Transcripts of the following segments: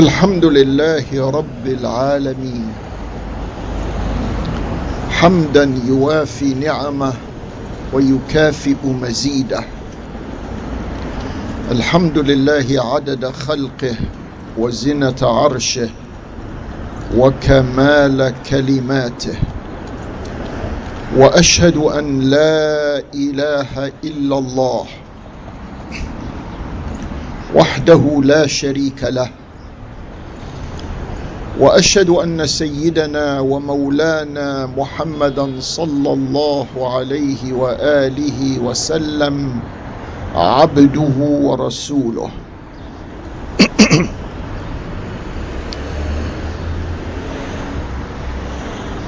الحمد لله رب العالمين. حمدا يوافي نعمه ويكافئ مزيده. الحمد لله عدد خلقه وزنة عرشه وكمال كلماته. وأشهد أن لا إله إلا الله وحده لا شريك له وأشهد أن سيدنا ومولانا محمدا صلى الله عليه وآله وسلم عبده ورسوله.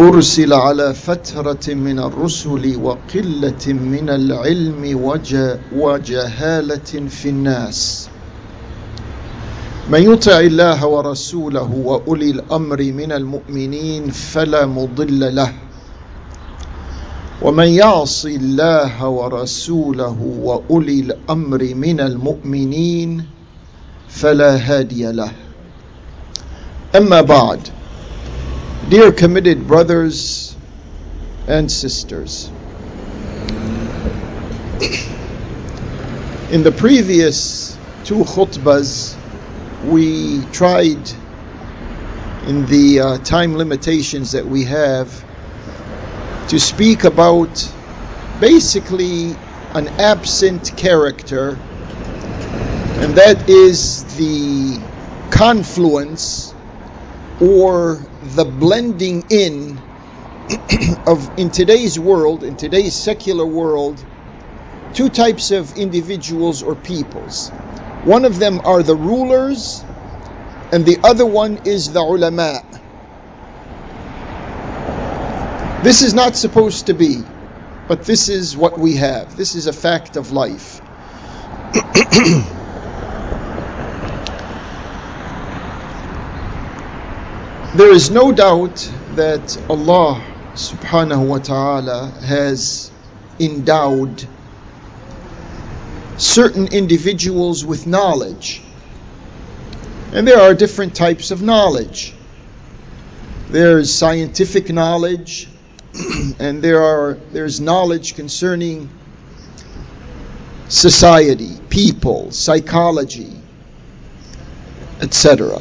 أرسل على فترة من الرسل وقلة من العلم وجهالة في الناس. من يطع الله ورسوله وأولي الأمر من المؤمنين فلا مضل له. ومن يعص الله ورسوله وأولي الأمر من المؤمنين فلا هادي له. أما بعد Dear committed brothers and sisters, in the previous two khutbahs, we tried, in the uh, time limitations that we have, to speak about basically an absent character, and that is the confluence or the blending in of in today's world in today's secular world two types of individuals or peoples one of them are the rulers and the other one is the ulama. This is not supposed to be but this is what we have. This is a fact of life. There is no doubt that Allah subhanahu wa ta'ala has endowed certain individuals with knowledge. And there are different types of knowledge. There's scientific knowledge, and there are there's knowledge concerning society, people, psychology, etc.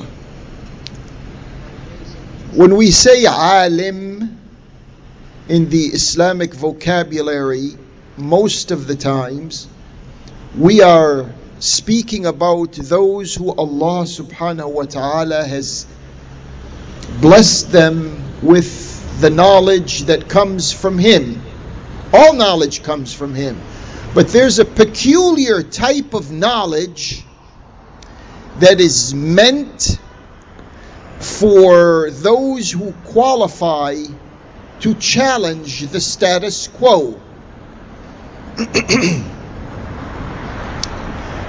When we say alim in the Islamic vocabulary, most of the times, we are speaking about those who Allah subhanahu wa ta'ala has blessed them with the knowledge that comes from Him. All knowledge comes from Him. But there's a peculiar type of knowledge that is meant for those who qualify to challenge the status quo.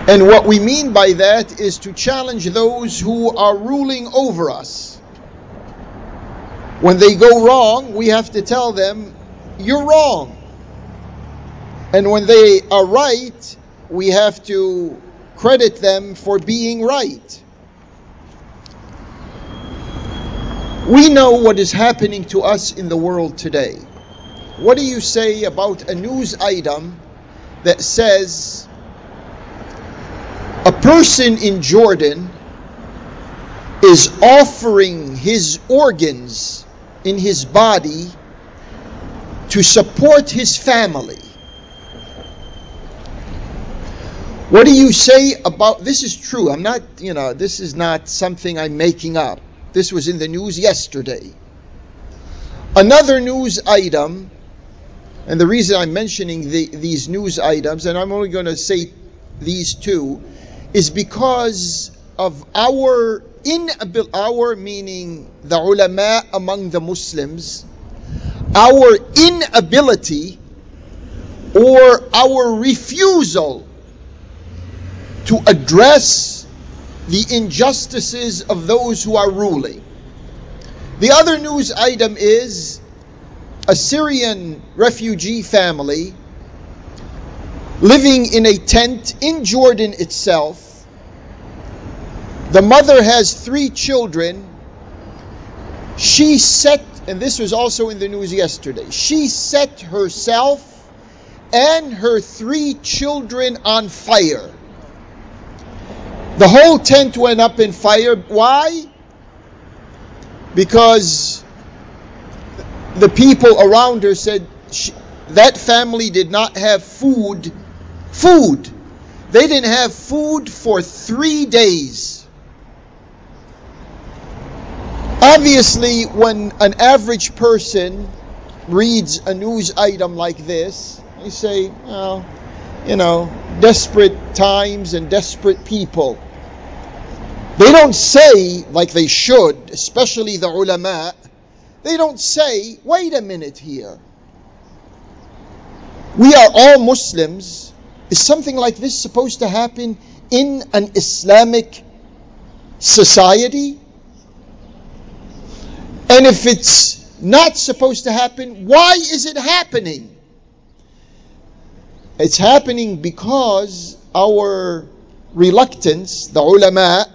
and what we mean by that is to challenge those who are ruling over us. When they go wrong, we have to tell them, you're wrong. And when they are right, we have to credit them for being right. We know what is happening to us in the world today. What do you say about a news item that says a person in Jordan is offering his organs in his body to support his family? What do you say about this? Is true. I'm not, you know, this is not something I'm making up. This was in the news yesterday. Another news item, and the reason I'm mentioning the, these news items, and I'm only going to say these two, is because of our inability, our meaning the ulama among the Muslims, our inability or our refusal to address the injustices of those who are ruling. The other news item is a Syrian refugee family living in a tent in Jordan itself The mother has three children. She set, and this was also in the news yesterday, she set herself and her three children on fire. The whole tent went up in fire. Why? Because the people around her said she, that family did not have food. Food. They didn't have food for three days. Obviously, when an average person reads a news item like this, they say, well, you know, desperate times and desperate people. They don't say, like they should, especially the ulama, they don't say, wait a minute here. We are all Muslims. Is something like this supposed to happen in an Islamic society? And if it's not supposed to happen, why is it happening? It's happening because our reluctance, the ulama,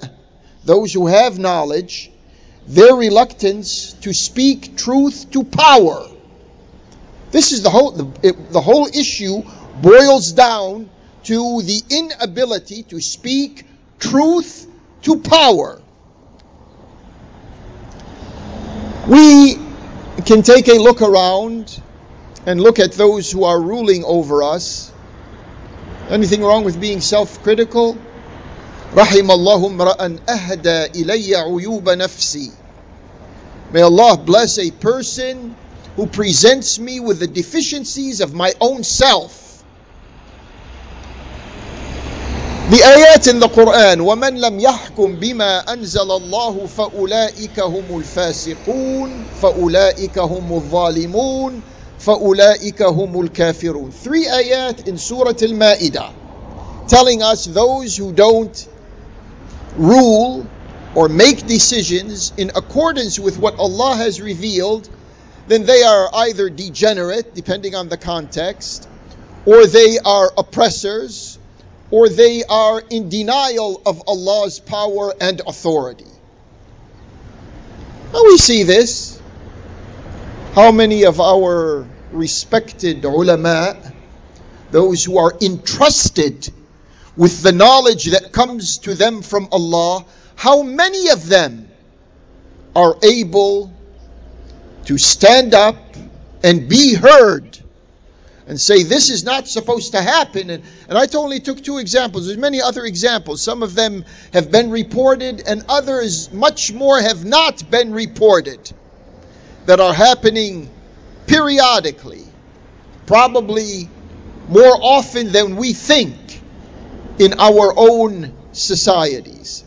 those who have knowledge, their reluctance to speak truth to power. This is the whole the, the whole issue boils down to the inability to speak truth to power. We can take a look around and look at those who are ruling over us. Anything wrong with being self-critical? رحم الله امرأ أهدى إلي عيوب نفسي. May Allah bless a person who presents me with the deficiencies of my own self. The ayat in the Quran وَمَنْ لَمْ يَحْكُمْ بِمَا أَنزَلَ اللَّهُ فَأُولَٰئِكَ هُمُ الْفَاسِقُونَ فَأُولَٰئِكَ هُمُ الظَّالِمُونَ فَأُولَٰئِكَ هُمُ الْكَافِرُونَ Three ayat in Surah Al-Ma'idah telling us those who don't rule or make decisions in accordance with what Allah has revealed, then they are either degenerate, depending on the context, or they are oppressors, or they are in denial of Allah's power and authority. Now we see this. How many of our respected ulama, those who are entrusted with the knowledge that comes to them from Allah, how many of them are able to stand up and be heard and say this is not supposed to happen and, and i only took two examples there's many other examples some of them have been reported and others much more have not been reported that are happening periodically probably more often than we think in our own societies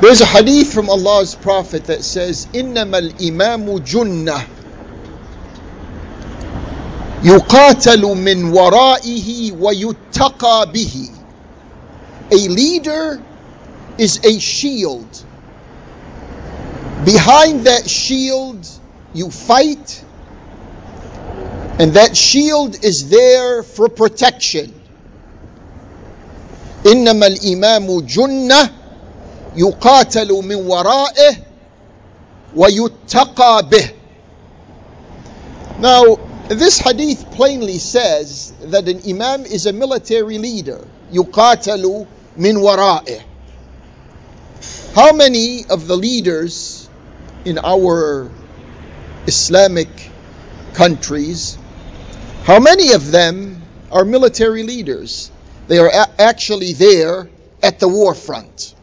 there's a hadith from Allah's Prophet that says, إِنَّمَا الْإِمَامُ جُنَّةٌ يُقَاتَلُ مِنْ وَرَائِهِ وَيُتَّقَى بِهِ A leader is a shield. Behind that shield, you fight, and that shield is there for protection. إنما الإمام جنة يقاتل من ورائه ويتقى به. Now, this hadith plainly says that an imam is a military leader. يقاتل من ورائه. How many of the leaders in our Islamic countries, how many of them are military leaders? They are a- actually there at the war front.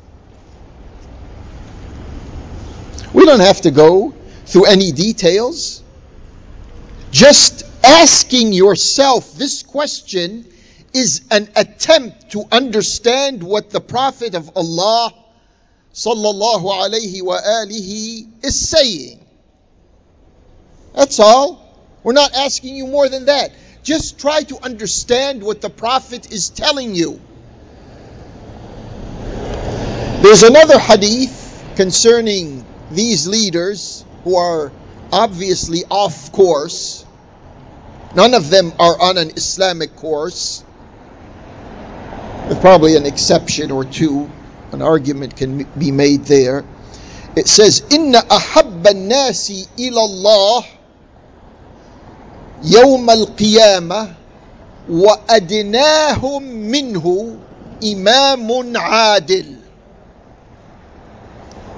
We don't have to go through any details. just asking yourself this question is an attempt to understand what the Prophet of Allah sallallahu alayhi wa alihi is saying. That's all. We're not asking you more than that. Just try to understand what the Prophet is telling you. There's another hadith concerning these leaders who are obviously off course. None of them are on an Islamic course. With probably an exception or two, an argument can be made there. It says, "Inna ahabba nasi ilallah yawm al wa adnahum minhu imamun adil."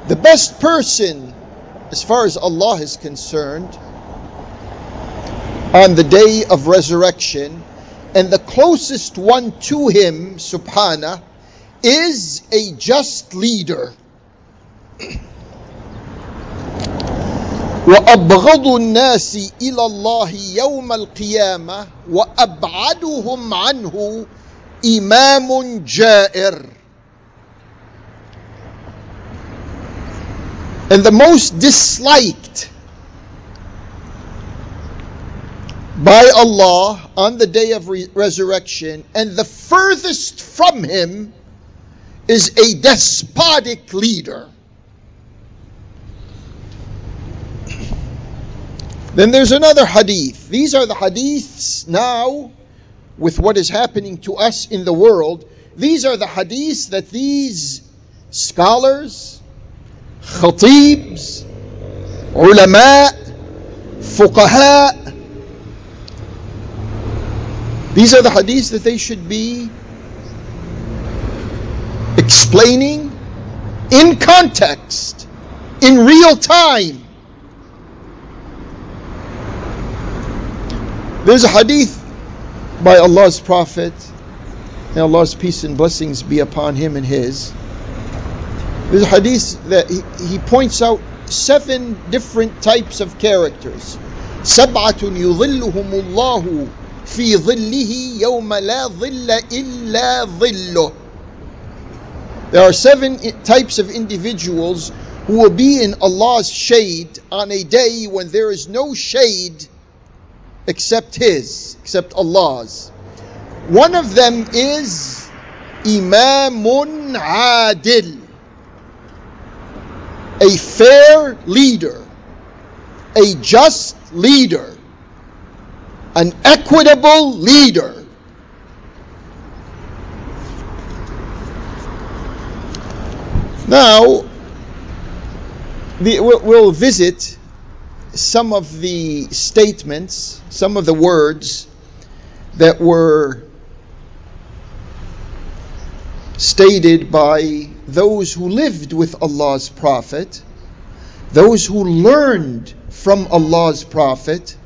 The best person as far as Allah is concerned, on the day of resurrection, and the closest one to Him, Subhana, is a just leader. وأبغض الناس إلى الله يوم القيامة وأبعدهم عنه إمام جائر. And the most disliked by Allah on the day of re- resurrection, and the furthest from Him is a despotic leader. Then there's another hadith. These are the hadiths now with what is happening to us in the world. These are the hadiths that these scholars, khatibs, ulama, fuqaha, these are the hadiths that they should be explaining in context, in real time. There's a hadith by Allah's Prophet, may Allah's peace and blessings be upon him and his. There's a hadith that he, he points out seven different types of characters. سبعة يظلهم الله في ظله يوم لا ظل إلا ظله. There are seven types of individuals who will be in Allah's shade on a day when there is no shade except His, except Allah's. One of them is Imamun Adil, a fair leader, a just leader, an equitable leader. Now, we'll visit some of the statements, some of the words that were stated by those who lived with Allah's Prophet, those who learned from Allah's Prophet,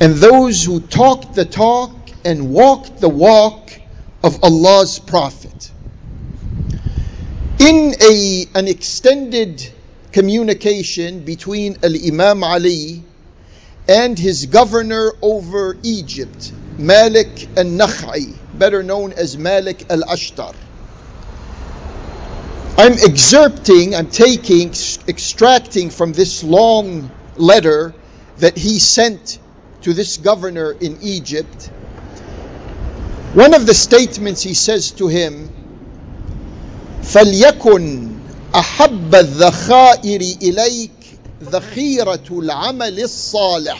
and those who talked the talk and walked the walk of Allah's Prophet. In a, an extended communication between Al Imam Ali and his governor over Egypt, Malik al Nakhai, better known as Malik al Ashtar. I'm excerpting, I'm taking, extracting from this long letter that he sent to this governor in Egypt. One of the statements he says to him, فليكن أحب الذخائر إليك ذخيرة العمل الصالح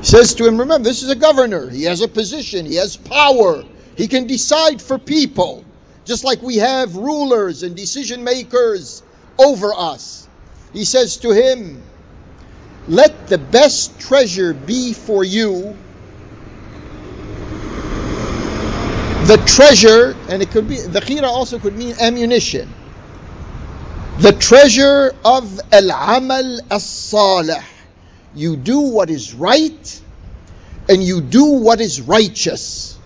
He says to him, remember, this is a governor. He has a position. He has power. He can decide for people, just like we have rulers and decision makers over us. He says to him, let the best treasure be for you the treasure, and it could be, dhakhira also could mean ammunition the treasure of al amal as salih. You do what is right and you do what is righteous.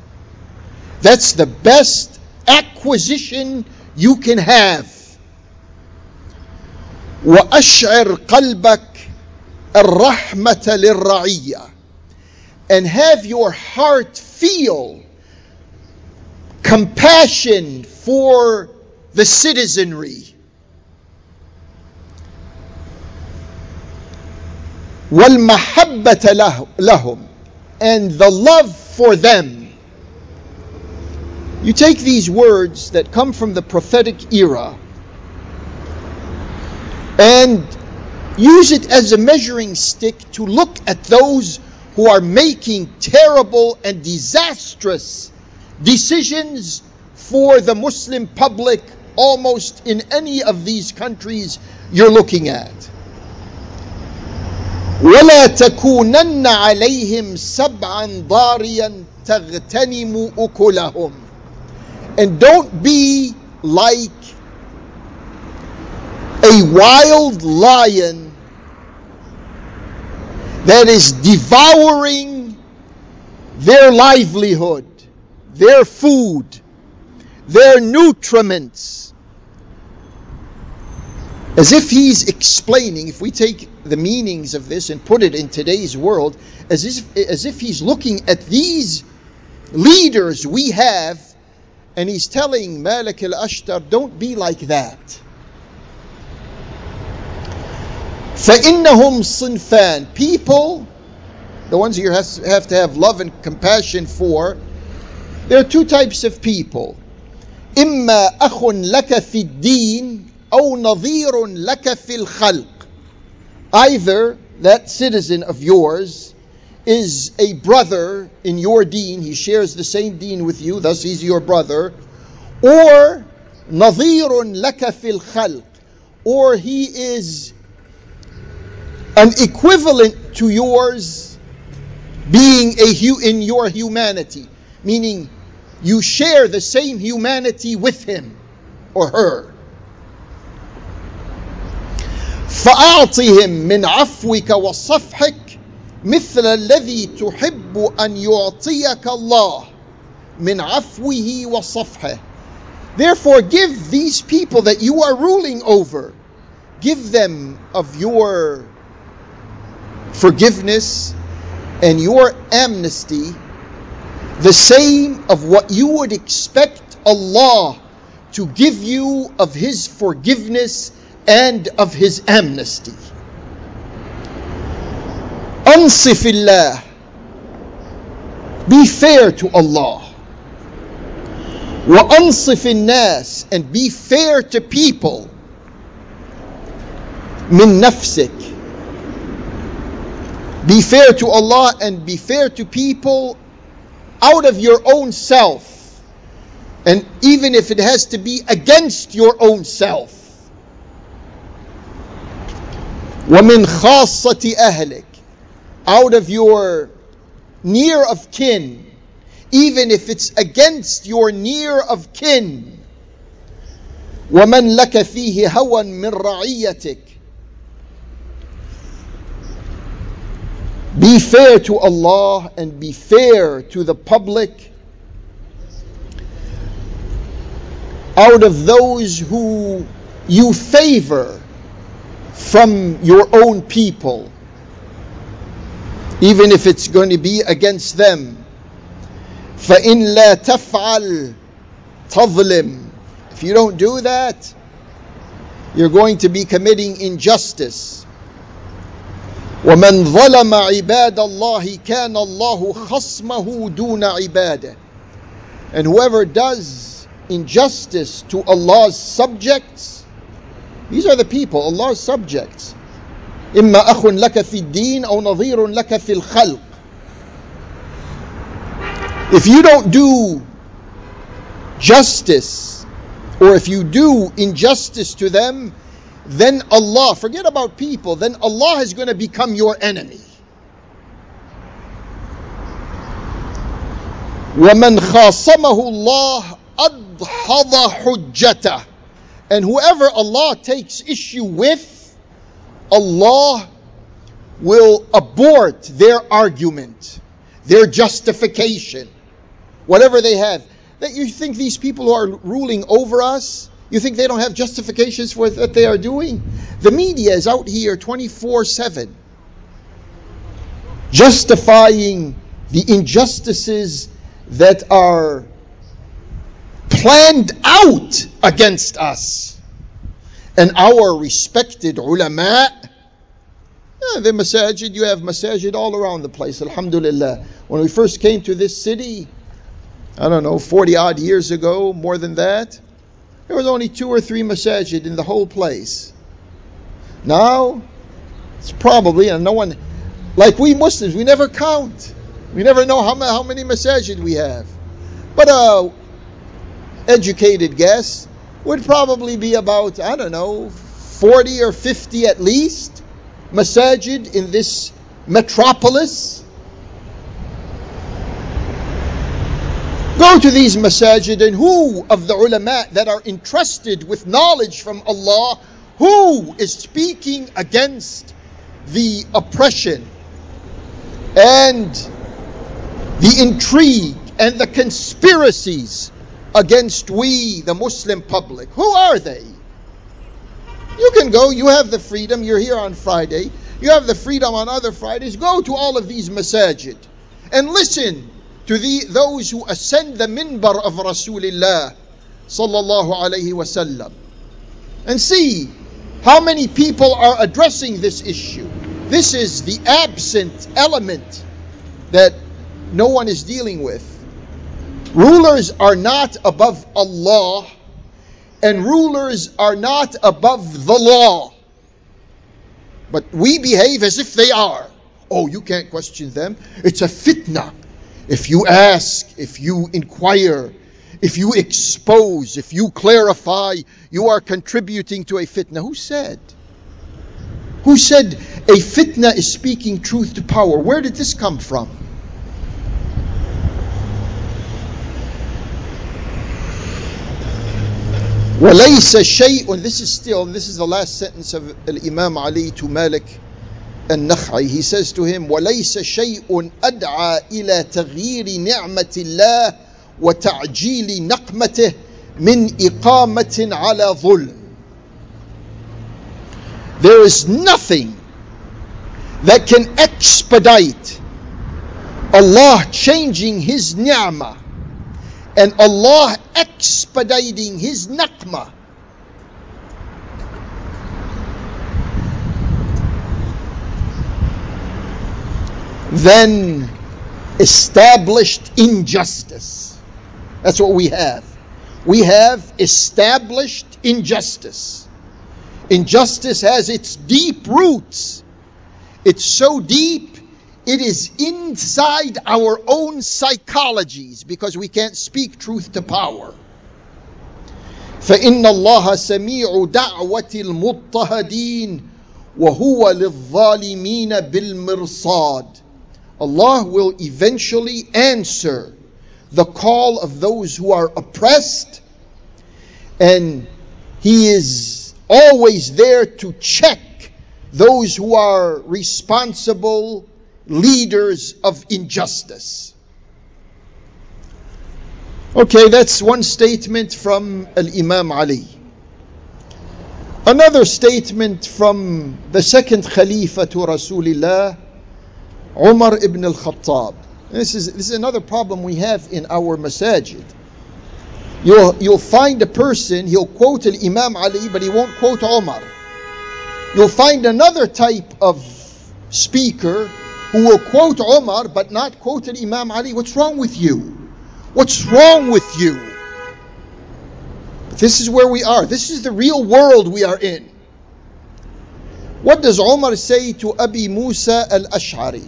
That's the best acquisition you can have. وأشعر قلبك الرحمة للرعية and have your heart feel compassion for the citizenry. وَالْمَحَبَّةَ لَهُمْ and the love for them. You take these words that come from the prophetic era and use it as a measuring stick to look at those who are making terrible and disastrous decisions for the Muslim public almost in any of these countries you're looking at. ولا تكونن عليهم سبعا ضاريا تغتنم أكلهم and don't be like a wild lion that is devouring their livelihood, their food, their nutriments. As if he's explaining, if we take the meanings of this and put it in today's world, as if, as if he's looking at these leaders we have and he's telling Malik al Ashtar, don't be like that. فإنهم صنفان people the ones you have to have love and compassion for there are two types of people إما أخ لك في الدين أو نظير لك في الخلق either that citizen of yours is a brother in your deen, he shares the same deen with you, thus he's your brother, or نظير لك في الخلق, or he is an equivalent to yours being a hu- in your humanity, meaning you share the same humanity with him or her. فأعطهم من عفوك وصفحك مثل الذي تحب أن يعطيك الله من عفوه وصفحه. Therefore, give these people that you are ruling over, give them of your forgiveness and your amnesty the same of what you would expect Allah to give you of His forgiveness and of His amnesty. أنصف الله Be fair to Allah. وأنصف الناس and be fair to people. من نفسك be fair to Allah and be fair to people out of your own self. And even if it has to be against your own self. ومن خاصة أهلك out of your near of kin, even if it's against your near of kin. ومن لك فيه هوى من رعيتك Be fair to Allah and be fair to the public. Out of those who you favor from your own people, even if it's going to be against them. فإن لا تفعل تظلم. If you don't do that, you're going to be committing injustice. ومن ظلم عباد الله كان الله خصمه دون عباده and whoever does injustice to Allah's subjects these are the people Allah's subjects إما أخ لك في الدين أو نظير لك في الخلق if you don't do justice or if you do injustice to them then Allah, forget about people, then Allah is going to become your enemy. ومن خاصمه الله أدحض حجته and whoever Allah takes issue with Allah will abort their argument their justification whatever they have that you think these people who are ruling over us you think they don't have justifications for what they are doing? The media is out here 24 7 justifying the injustices that are planned out against us. And our respected ulama, yeah, the masajid, you have masajid all around the place, alhamdulillah. When we first came to this city, I don't know, 40 odd years ago, more than that, there was only two or three masajid in the whole place. Now, it's probably, and no one, like we Muslims, we never count. We never know how, how many masajid we have. But a educated guess would probably be about, I don't know, 40 or 50 at least masajid in this metropolis. Go to these masajid and who of the ulama that are entrusted with knowledge from Allah, who is speaking against the oppression and the intrigue and the conspiracies against we, the Muslim public. Who are they? You can go, you have the freedom, you're here on Friday, you have the freedom on other Fridays. Go to all of these masajid and listen to the, those who ascend the minbar of Rasulullah sallallahu alayhi wasallam and see how many people are addressing this issue. This is the absent element that no one is dealing with. Rulers are not above Allah, and rulers are not above the law. But we behave as if they are. Oh, you can't question them. It's a fitna. If you ask, if you inquire, if you expose, if you clarify, you are contributing to a fitna. Who said? Who said a fitna is speaking truth to power? Where did this come from? وليس شيء this is still this is the last sentence of Imam Ali to Malik النخعي he says to him وليس شيء أدعى إلى تغيير نعمة الله وتعجيل نقمته من إقامة على ظلم there is nothing that can expedite Allah changing His ni'mah and Allah expediting His naqmah. Then established injustice. That's what we have. We have established injustice. Injustice has its deep roots. It's so deep, it is inside our own psychologies because we can't speak truth to power. فإن الله سميع دعوة المضطهدين وهو للظالمين بالمرصاد. Allah will eventually answer the call of those who are oppressed and He is always there to check those who are responsible leaders of injustice. Okay, that's one statement from Al Imam Ali. Another statement from the second Khalifa to Rasulullah, Umar ibn al Khattab. This is, this is another problem we have in our masajid. You'll, you'll find a person, he'll quote an Imam Ali, but he won't quote Omar. You'll find another type of speaker who will quote Omar, but not quote Imam Ali. What's wrong with you? What's wrong with you? This is where we are. This is the real world we are in. What does Omar say to Abi Musa al Ash'ari?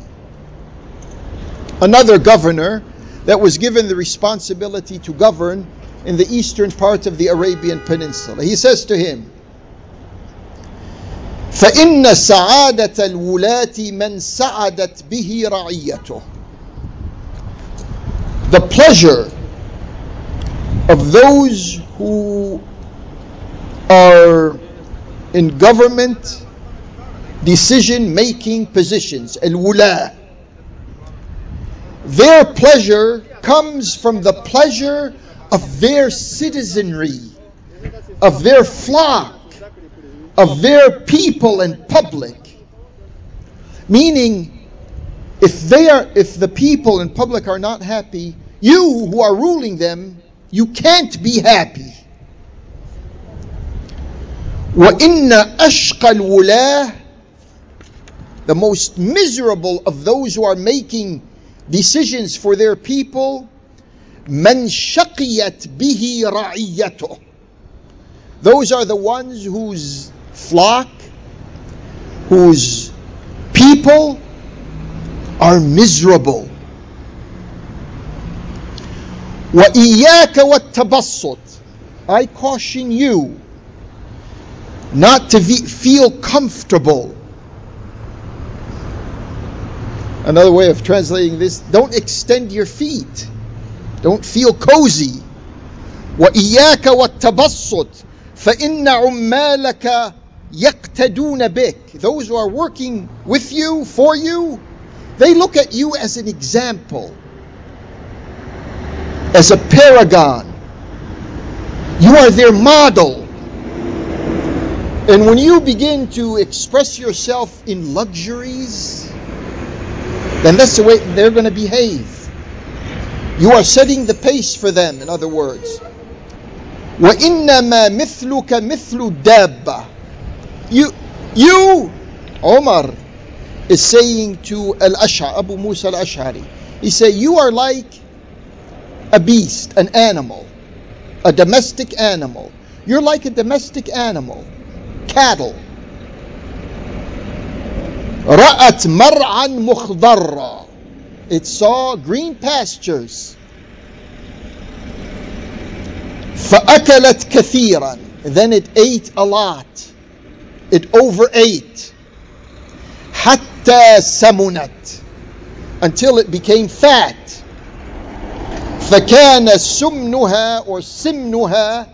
Another governor that was given the responsibility to govern in the eastern part of the Arabian Peninsula. He says to him, فإن سعادة الولاة من سعدت به رعيته. The pleasure of those who are in government decision making positions, al their pleasure comes from the pleasure of their citizenry, of their flock, of their people and public. Meaning, if they are, if the people and public are not happy, you who are ruling them, you can't be happy. وَإِنَّ أَشْقَى الْوُلَاةِ The most miserable of those who are making decisions for their people من شقيت به رعيته those are the ones whose flock whose people وإياك والتبسط I caution you not to be, feel comfortable. Another way of translating this don't extend your feet, don't feel cozy. وإياك والتبسط فإن عمالك يقتدون بك those who are working with you for you they look at you as an example as a paragon you are their model and when you begin to express yourself in luxuries then that's the way they're going to behave you are setting the pace for them in other words وإنما مثلك مثل الدابة you you Omar is saying to Al-Ash'ari Abu Musa Al-Ash'ari he say you are like a beast an animal a domestic animal you're like a domestic animal cattle رأت مرعا مخضرا it saw green pastures فأكلت كثيرا then it ate a lot it overate حتى سمنت until it became fat فكان سمنها or سمنها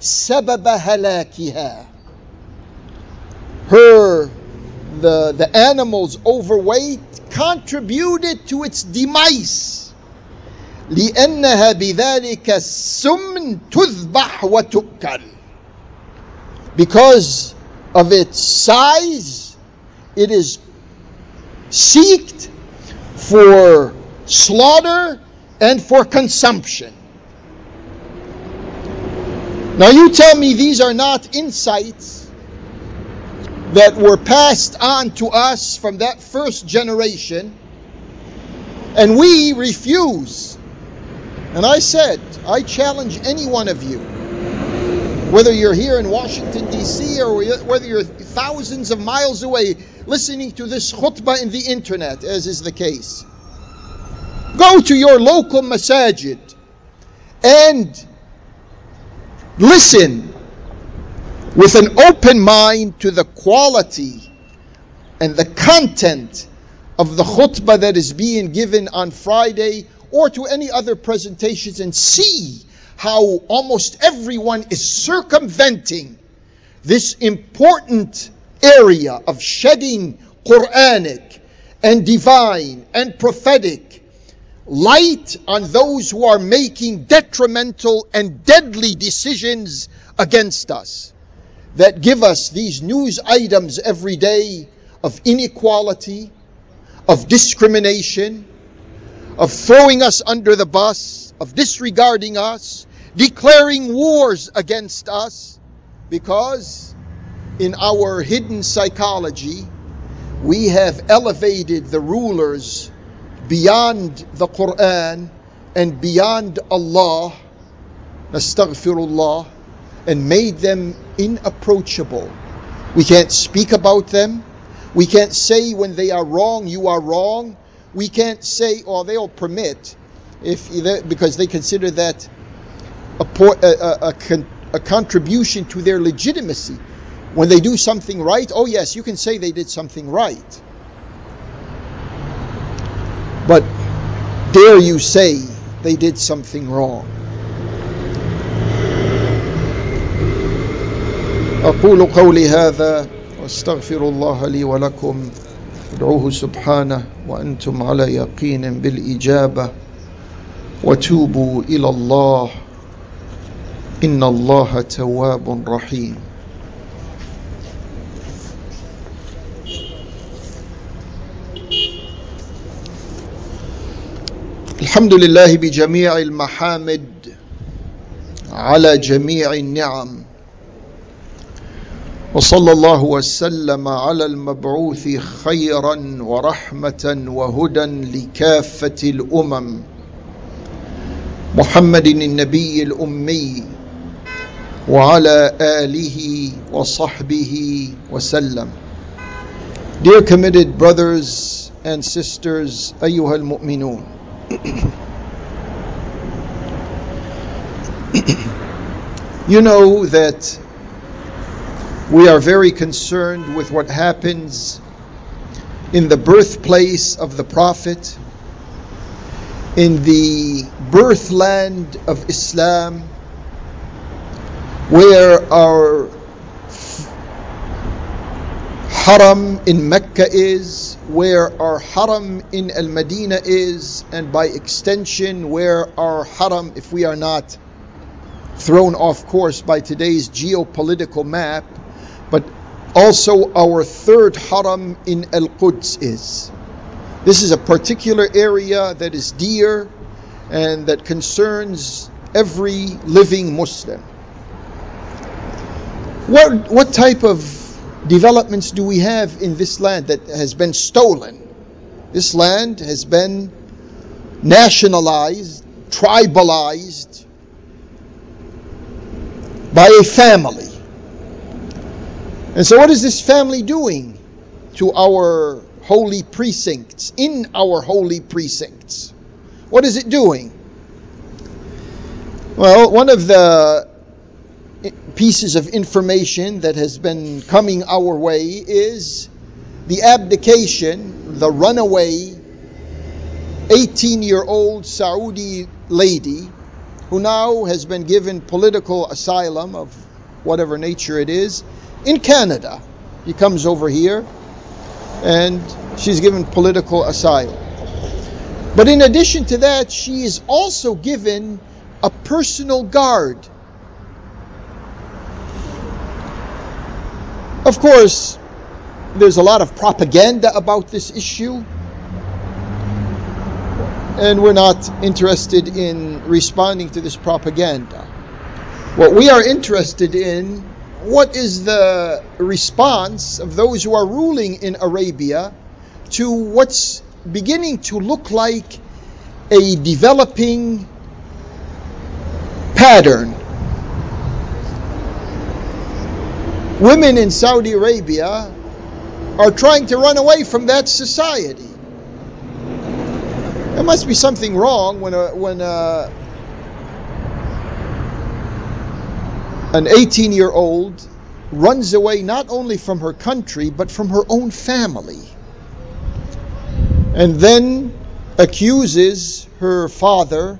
سبب هلاكها her the the animal's overweight contributed to its demise لأنها بذلك السمن تذبح وتؤكل because of its size it is seeked for slaughter and for consumption. Now you tell me these are not insights that were passed on to us from that first generation and we refuse. And I said, I challenge any one of you, whether you're here in Washington, D.C., or whether you're thousands of miles away listening to this khutbah in the internet, as is the case. Go to your local masajid and listen with an open mind to the quality and the content of the khutbah that is being given on Friday or to any other presentations and see how almost everyone is circumventing this important area of shedding Quranic and divine and prophetic light on those who are making detrimental and deadly decisions against us that give us these news items every day of inequality, of discrimination, of throwing us under the bus, of disregarding us, declaring wars against us, because in our hidden psychology, we have elevated the rulers beyond the Quran and beyond Allah, astaghfirullah, and made them inapproachable. We can't speak about them. We can't say when they are wrong, you are wrong we can't say, or oh, they'll permit, if because they consider that a, a, a, a contribution to their legitimacy. When they do something right, oh yes, you can say they did something right. But dare you say they did something wrong? أقول قولي هذا واستغفر الله لي ولكم ادعوه سبحانه وانتم على يقين بالاجابه وتوبوا إلى الله. إن الله تواب رحيم. الحمد لله بجميع المحامد على جميع النعم. وصلى الله وسلم على المبعوث خيرا ورحمة وهدى لكافة الأمم. محمد النبي الامي وعلى اله وصحبه وسلم Dear committed brothers and sisters, أيها المؤمنون you know that we are very concerned with what happens in the birthplace of the Prophet, in the birthland of Islam, where our haram in Mecca is, where our haram in Al Medina is, and by extension, where our haram, if we are not thrown off course by today's geopolitical map, but also our third haram in Al Quds is. This is a particular area that is dear and that concerns every living Muslim. What, what type of developments do we have in this land that has been stolen? This land has been nationalized, tribalized by a family. And so, what is this family doing to our holy precincts, in our holy precincts? What is it doing? Well, one of the pieces of information that has been coming our way is the abdication, the runaway 18 year old Saudi lady who now has been given political asylum of whatever nature it is in Canada. He comes over here and she's given political asylum. But in addition to that, she is also given a personal guard Of course, there's a lot of propaganda about this issue, and we're not interested in responding to this propaganda. What we are interested in, what is the response of those who are ruling in Arabia to what's beginning to look like a developing pattern women in Saudi Arabia are trying to run away from that society. There must be something wrong when a, when a, an 18 year old runs away not only from her country but from her own family and then accuses her father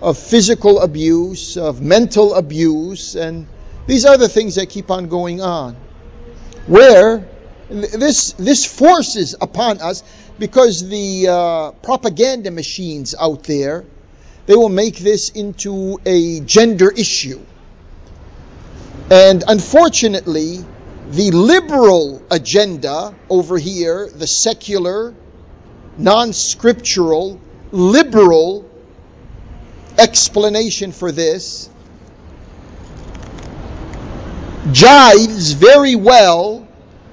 of physical abuse, of mental abuse, and these are the things that keep on going on. Where this this forces upon us because the uh, propaganda machines out there they will make this into a gender issue. And unfortunately, the liberal agenda over here, the secular, non scriptural, liberal explanation for this jives very well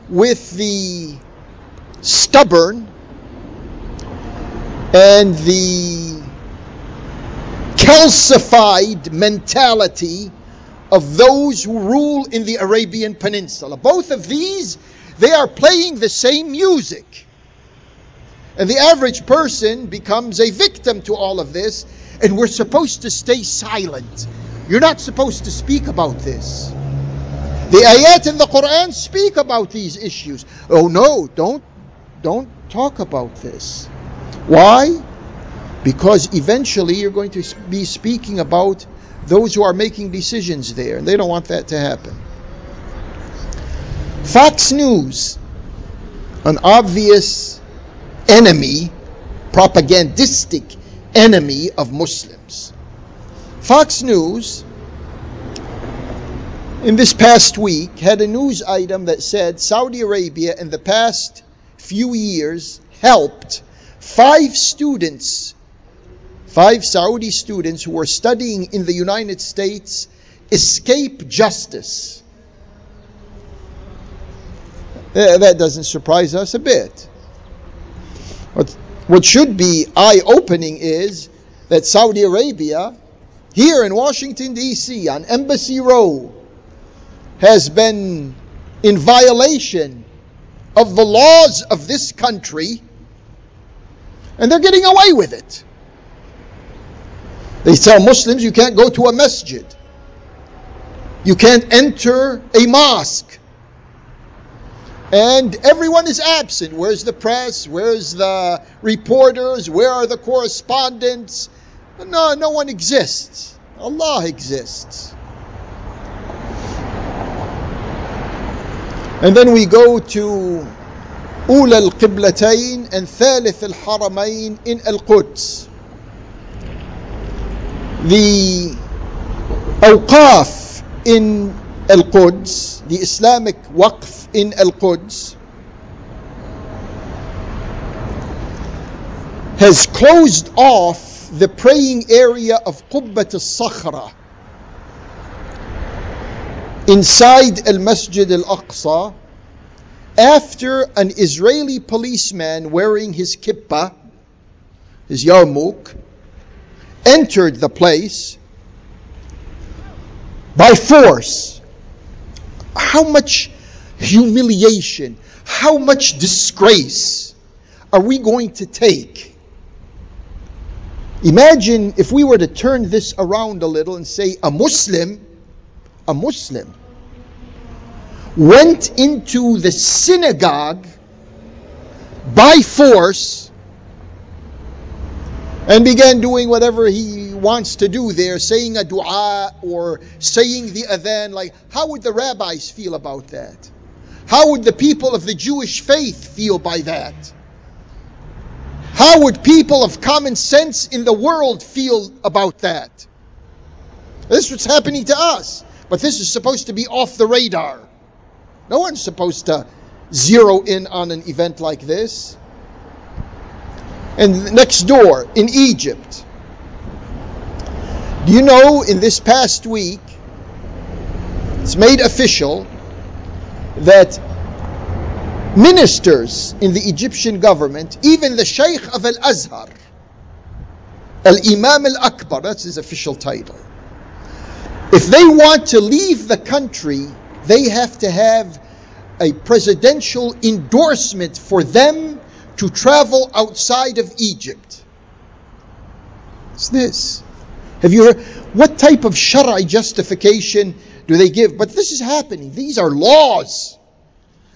with the stubborn and the calcified mentality of those who rule in the Arabian Peninsula. Both of these, they are playing the same music. And the average person becomes a victim to all of this, and we're supposed to stay silent. You're not supposed to speak about this. The ayat in the Quran speak about these issues. Oh no, don't don't talk about this. Why? Because eventually you're going to be speaking about those who are making decisions there, and they don't want that to happen. Fox News, an obvious enemy, propagandistic enemy of Muslims. Fox News in this past week had a news item that said Saudi Arabia in the past few years helped five students, five Saudi students who were studying in the United States escape justice. Uh, that doesn't surprise us a bit. What, what should be eye opening is that Saudi Arabia, here in Washington, D.C., on Embassy Row, has been in violation of the laws of this country, and they're getting away with it. They tell Muslims you can't go to a masjid. You can't enter a mosque. And everyone is absent. Where's the press? Where's the reporters? Where are the correspondents? No, no one exists. Allah exists. And then we go to أولى القبلتين and ثالث الحرمين in Al-Quds. The awqaf in Al-Quds, the Islamic waqf in Al-Quds, has closed off the praying area of Qubbat al-Sakhra inside Al-Masjid Al-Aqsa after an Israeli policeman wearing his kippah, his yarmulke, entered the place by force. How much humiliation, how much disgrace are we going to take? Imagine if we were to turn this around a little and say a Muslim, a Muslim, went into the synagogue by force and began doing whatever he wants to do there, saying a dua or saying the adhan. Like, how would the rabbis feel about that? How would the people of the Jewish faith feel by that? How would people of common sense in the world feel about that? This is what's happening to us. But this is supposed to be off the radar. No one's supposed to zero in on an event like this. And next door, in Egypt, do you know in this past week, it's made official that ministers in the Egyptian government, even the Sheikh of Al Azhar, Al Imam Al Akbar, that's his official title, if they want to leave the country, they have to have a presidential endorsement for them to travel outside of Egypt. It's this. Have you heard? What type of shari justification do they give? But this is happening. These are laws.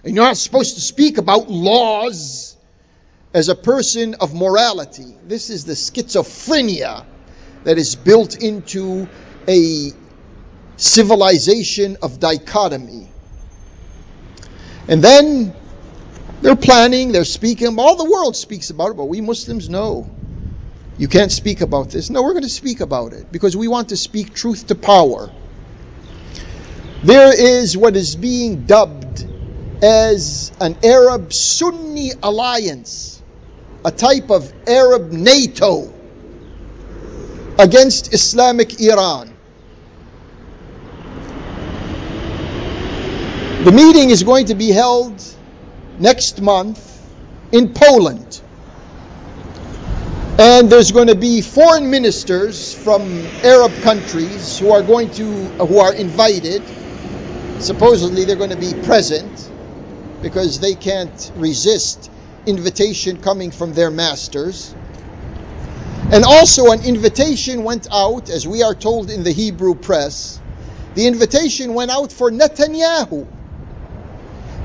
And you're not supposed to speak about laws as a person of morality. This is the schizophrenia that is built into a civilization of dichotomy. And then they're planning, they're speaking, all the world speaks about it, but we Muslims know. You can't speak about this. No, we're going to speak about it because we want to speak truth to power. There is what is being dubbed as an Arab Sunni alliance, a type of Arab NATO against Islamic Iran. The meeting is going to be held next month in Poland. And there's going to be foreign ministers from Arab countries who are going to who are invited. Supposedly they're going to be present because they can't resist invitation coming from their masters. And also an invitation went out as we are told in the Hebrew press. The invitation went out for Netanyahu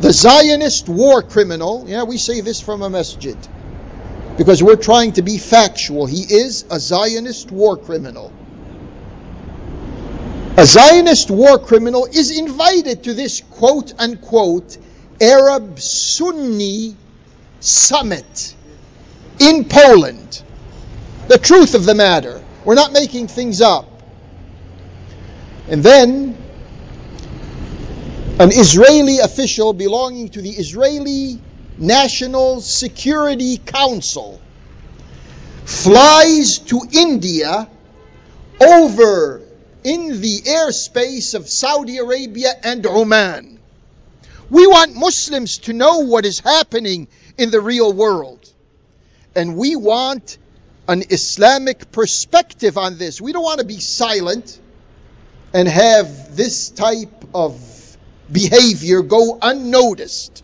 the Zionist war criminal, yeah, we say this from a masjid because we're trying to be factual. He is a Zionist war criminal. A Zionist war criminal is invited to this quote unquote Arab Sunni summit in Poland. The truth of the matter. We're not making things up. And then an Israeli official belonging to the Israeli National Security Council flies to India over in the airspace of Saudi Arabia and Oman. We want Muslims to know what is happening in the real world. And we want an Islamic perspective on this. We don't want to be silent and have this type of behavior go unnoticed.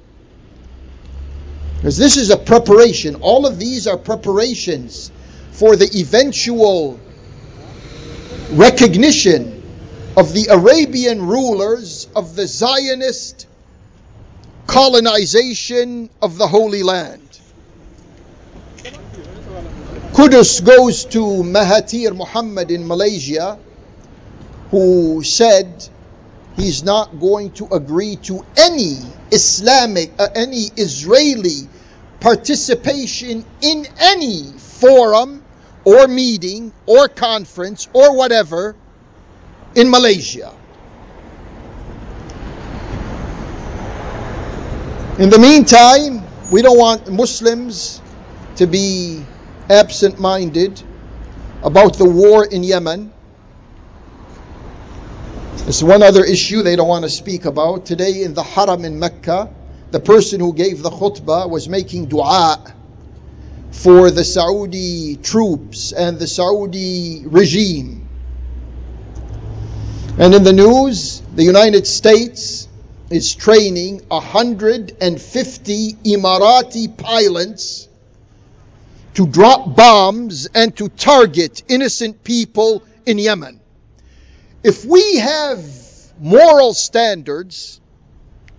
Because this is a preparation. All of these are preparations for the eventual recognition of the Arabian rulers of the Zionist colonization of the Holy Land. Kudus goes to Mahathir Mohamad in Malaysia, who said he's not going to agree to any Islamic, uh, any Israeli participation in any forum or meeting or conference or whatever in Malaysia. In the meantime, we don't want Muslims to be absent minded about the war in Yemen. There's one other issue they don't want to speak about. Today in the Haram in Mecca, the person who gave the khutbah was making dua for the Saudi troops and the Saudi regime. And in the news, the United States is training 150 Emirati pilots to drop bombs and to target innocent people in Yemen. If we have moral standards,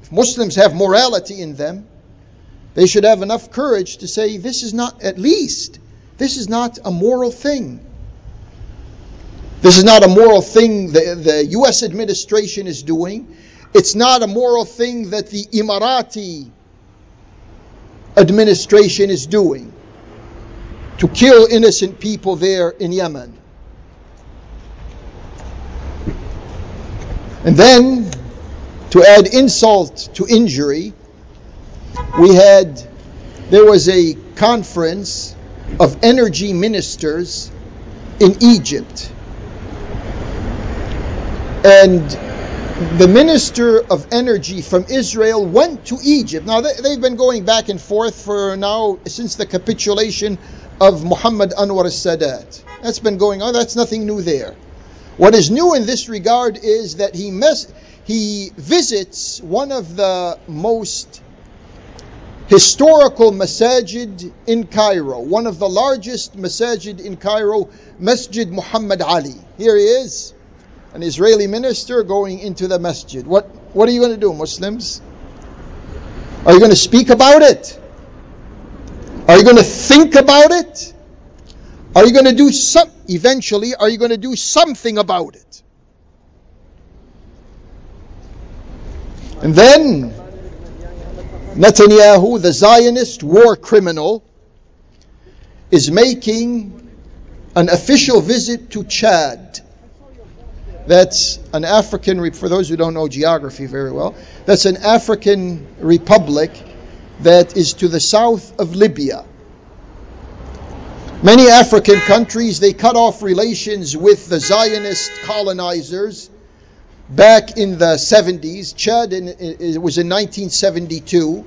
if Muslims have morality in them, they should have enough courage to say, this is not, at least, this is not a moral thing. This is not a moral thing the, the U.S. administration is doing. It's not a moral thing that the Emirati administration is doing to kill innocent people there in Yemen. And then, to add insult to injury, we had, there was a conference of energy ministers in Egypt. And the minister of energy from Israel went to Egypt. Now, they, have been going back and forth for now since the capitulation of Muhammad Anwar Sadat. That's been going on, that's nothing new there. What is new in this regard is that he, mes- he visits one of the most historical masajid in Cairo, one of the largest masajid in Cairo, Masjid Muhammad Ali. Here he is, an Israeli minister going into the masjid. What, what are you going to do, Muslims? Are you going to speak about it? Are you going to think about it? Are you going to do some eventually are you going to do something about it? And then Netanyahu, the Zionist war criminal, is making an official visit to Chad. That's an African, for those who don't know geography very well, that's an African republic that is to the south of Libya. Many African countries, they cut off relations with the Zionist colonizers back in the 70s. Chad in, it was in 1972.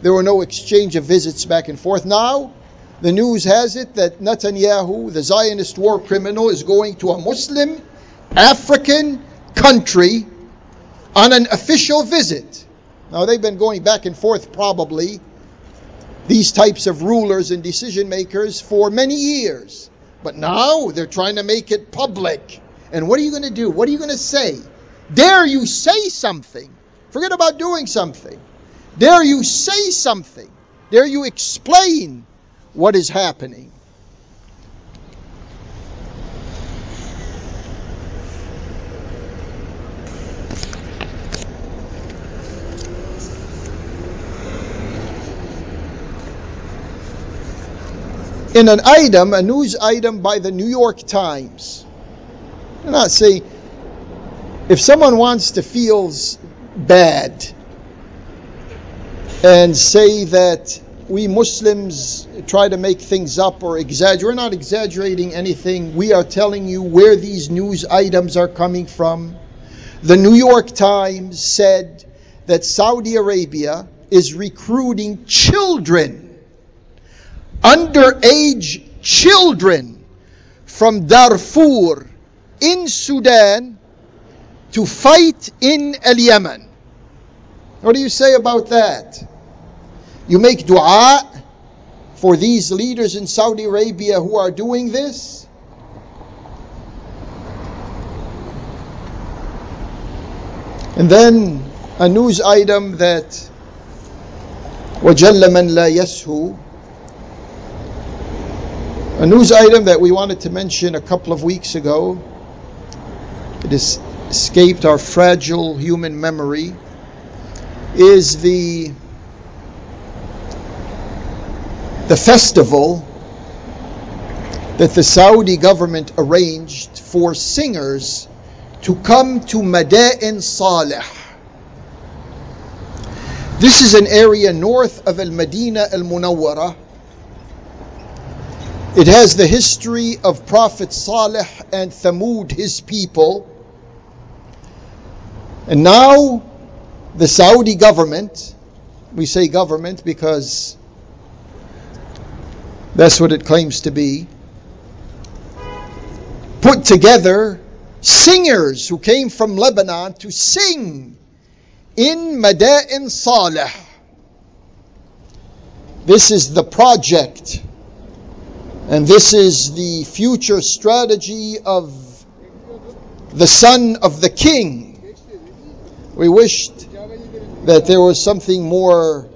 There were no exchange of visits back and forth. Now, the news has it that Netanyahu, the Zionist war criminal, is going to a Muslim African country on an official visit. Now, they've been going back and forth probably, these types of rulers and decision makers, for many years. But now they're trying to make it public. And what are you going to do? What are you going to say? Dare you say something? Forget about doing something. Dare you say something? Dare you explain what is happening? In an item, a news item by the New York Times. And not saying if someone wants to feel bad and say that we Muslims try to make things up or exaggerate, we're not exaggerating anything. We are telling you where these news items are coming from. The New York Times said that Saudi Arabia is recruiting children underage children from Darfur in Sudan to fight in El Yemen. What do you say about that? You make dua for these leaders in Saudi Arabia who are doing this? And then a news item that وَجَلَّ مَنْ لَا يَسْهُ a news item that we wanted to mention a couple of weeks ago. It has escaped our fragile human memory. Is the the festival that the Saudi government arranged for singers to come to Mada'in Saleh. This is an area north of Al Madinah Al Munawwara. It has the history of Prophet Salih and Thamud, his people. And now the Saudi government, we say government because that's what it claims to be, put together singers who came from Lebanon to sing in Mada'in Salih. This is the project, and this is the future strategy of the son of the king. We wished that there was something more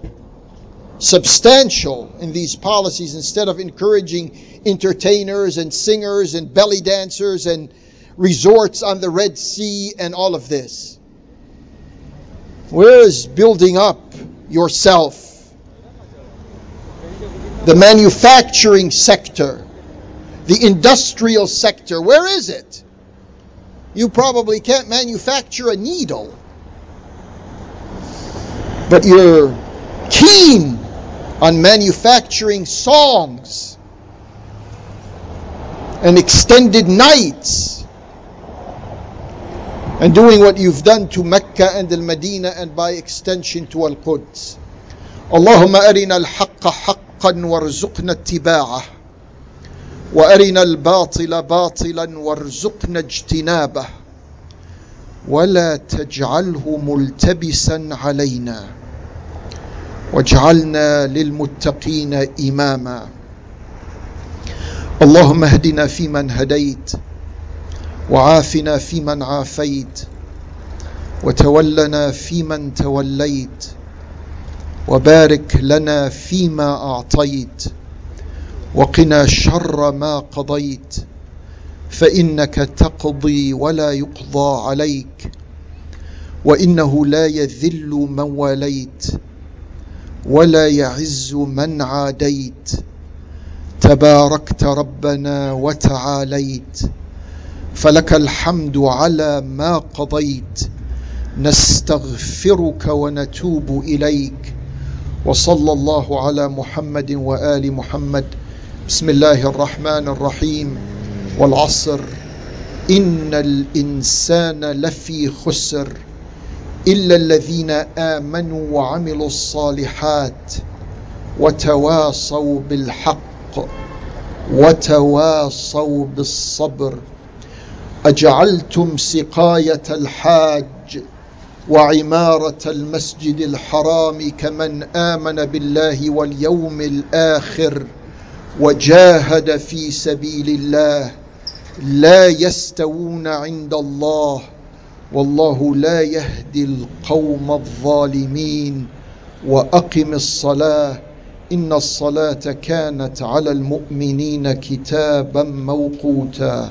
substantial in these policies instead of encouraging entertainers and singers and belly dancers and resorts on the Red Sea and all of this. Where is building up yourself? The manufacturing sector, the industrial sector, where is it? You probably can't manufacture a needle, but you're keen on manufacturing songs and extended nights and doing what you've done to Mecca and Al Medina and by extension to Al Quds. اللهم أرنا الحق حقا وارزقنا اتباعه. وأرنا الباطل باطلا وارزقنا اجتنابه. ولا تجعله ملتبسا علينا. واجعلنا للمتقين إماما. اللهم اهدنا فيمن هديت وعافنا فيمن عافيت وتولنا فيمن توليت. وبارك لنا فيما أعطيت وقنا شر ما قضيت فإنك تقضي ولا يقضى عليك وإنه لا يذل من واليت ولا يعز من عاديت تباركت ربنا وتعاليت فلك الحمد على ما قضيت نستغفرك ونتوب إليك وصلى الله على محمد وآل محمد. بسم الله الرحمن الرحيم والعصر. إن الإنسان لفي خسر إلا الذين آمنوا وعملوا الصالحات وتواصوا بالحق وتواصوا بالصبر. أجعلتم سقاية الحاج وعمارة المسجد الحرام كمن آمن بالله واليوم الآخر وجاهد في سبيل الله لا يستوون عند الله والله لا يهدي القوم الظالمين وأقم الصلاة إن الصلاة كانت على المؤمنين كتابا موقوتا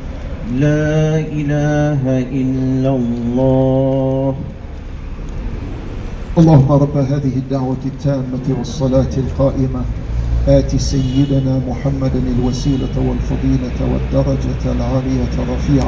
لا إله إلا الله. اللهم رب هذه الدعوة التامة والصلاة القائمة. آت سيدنا محمدا الوسيلة والفضيلة والدرجة العالية رفيعة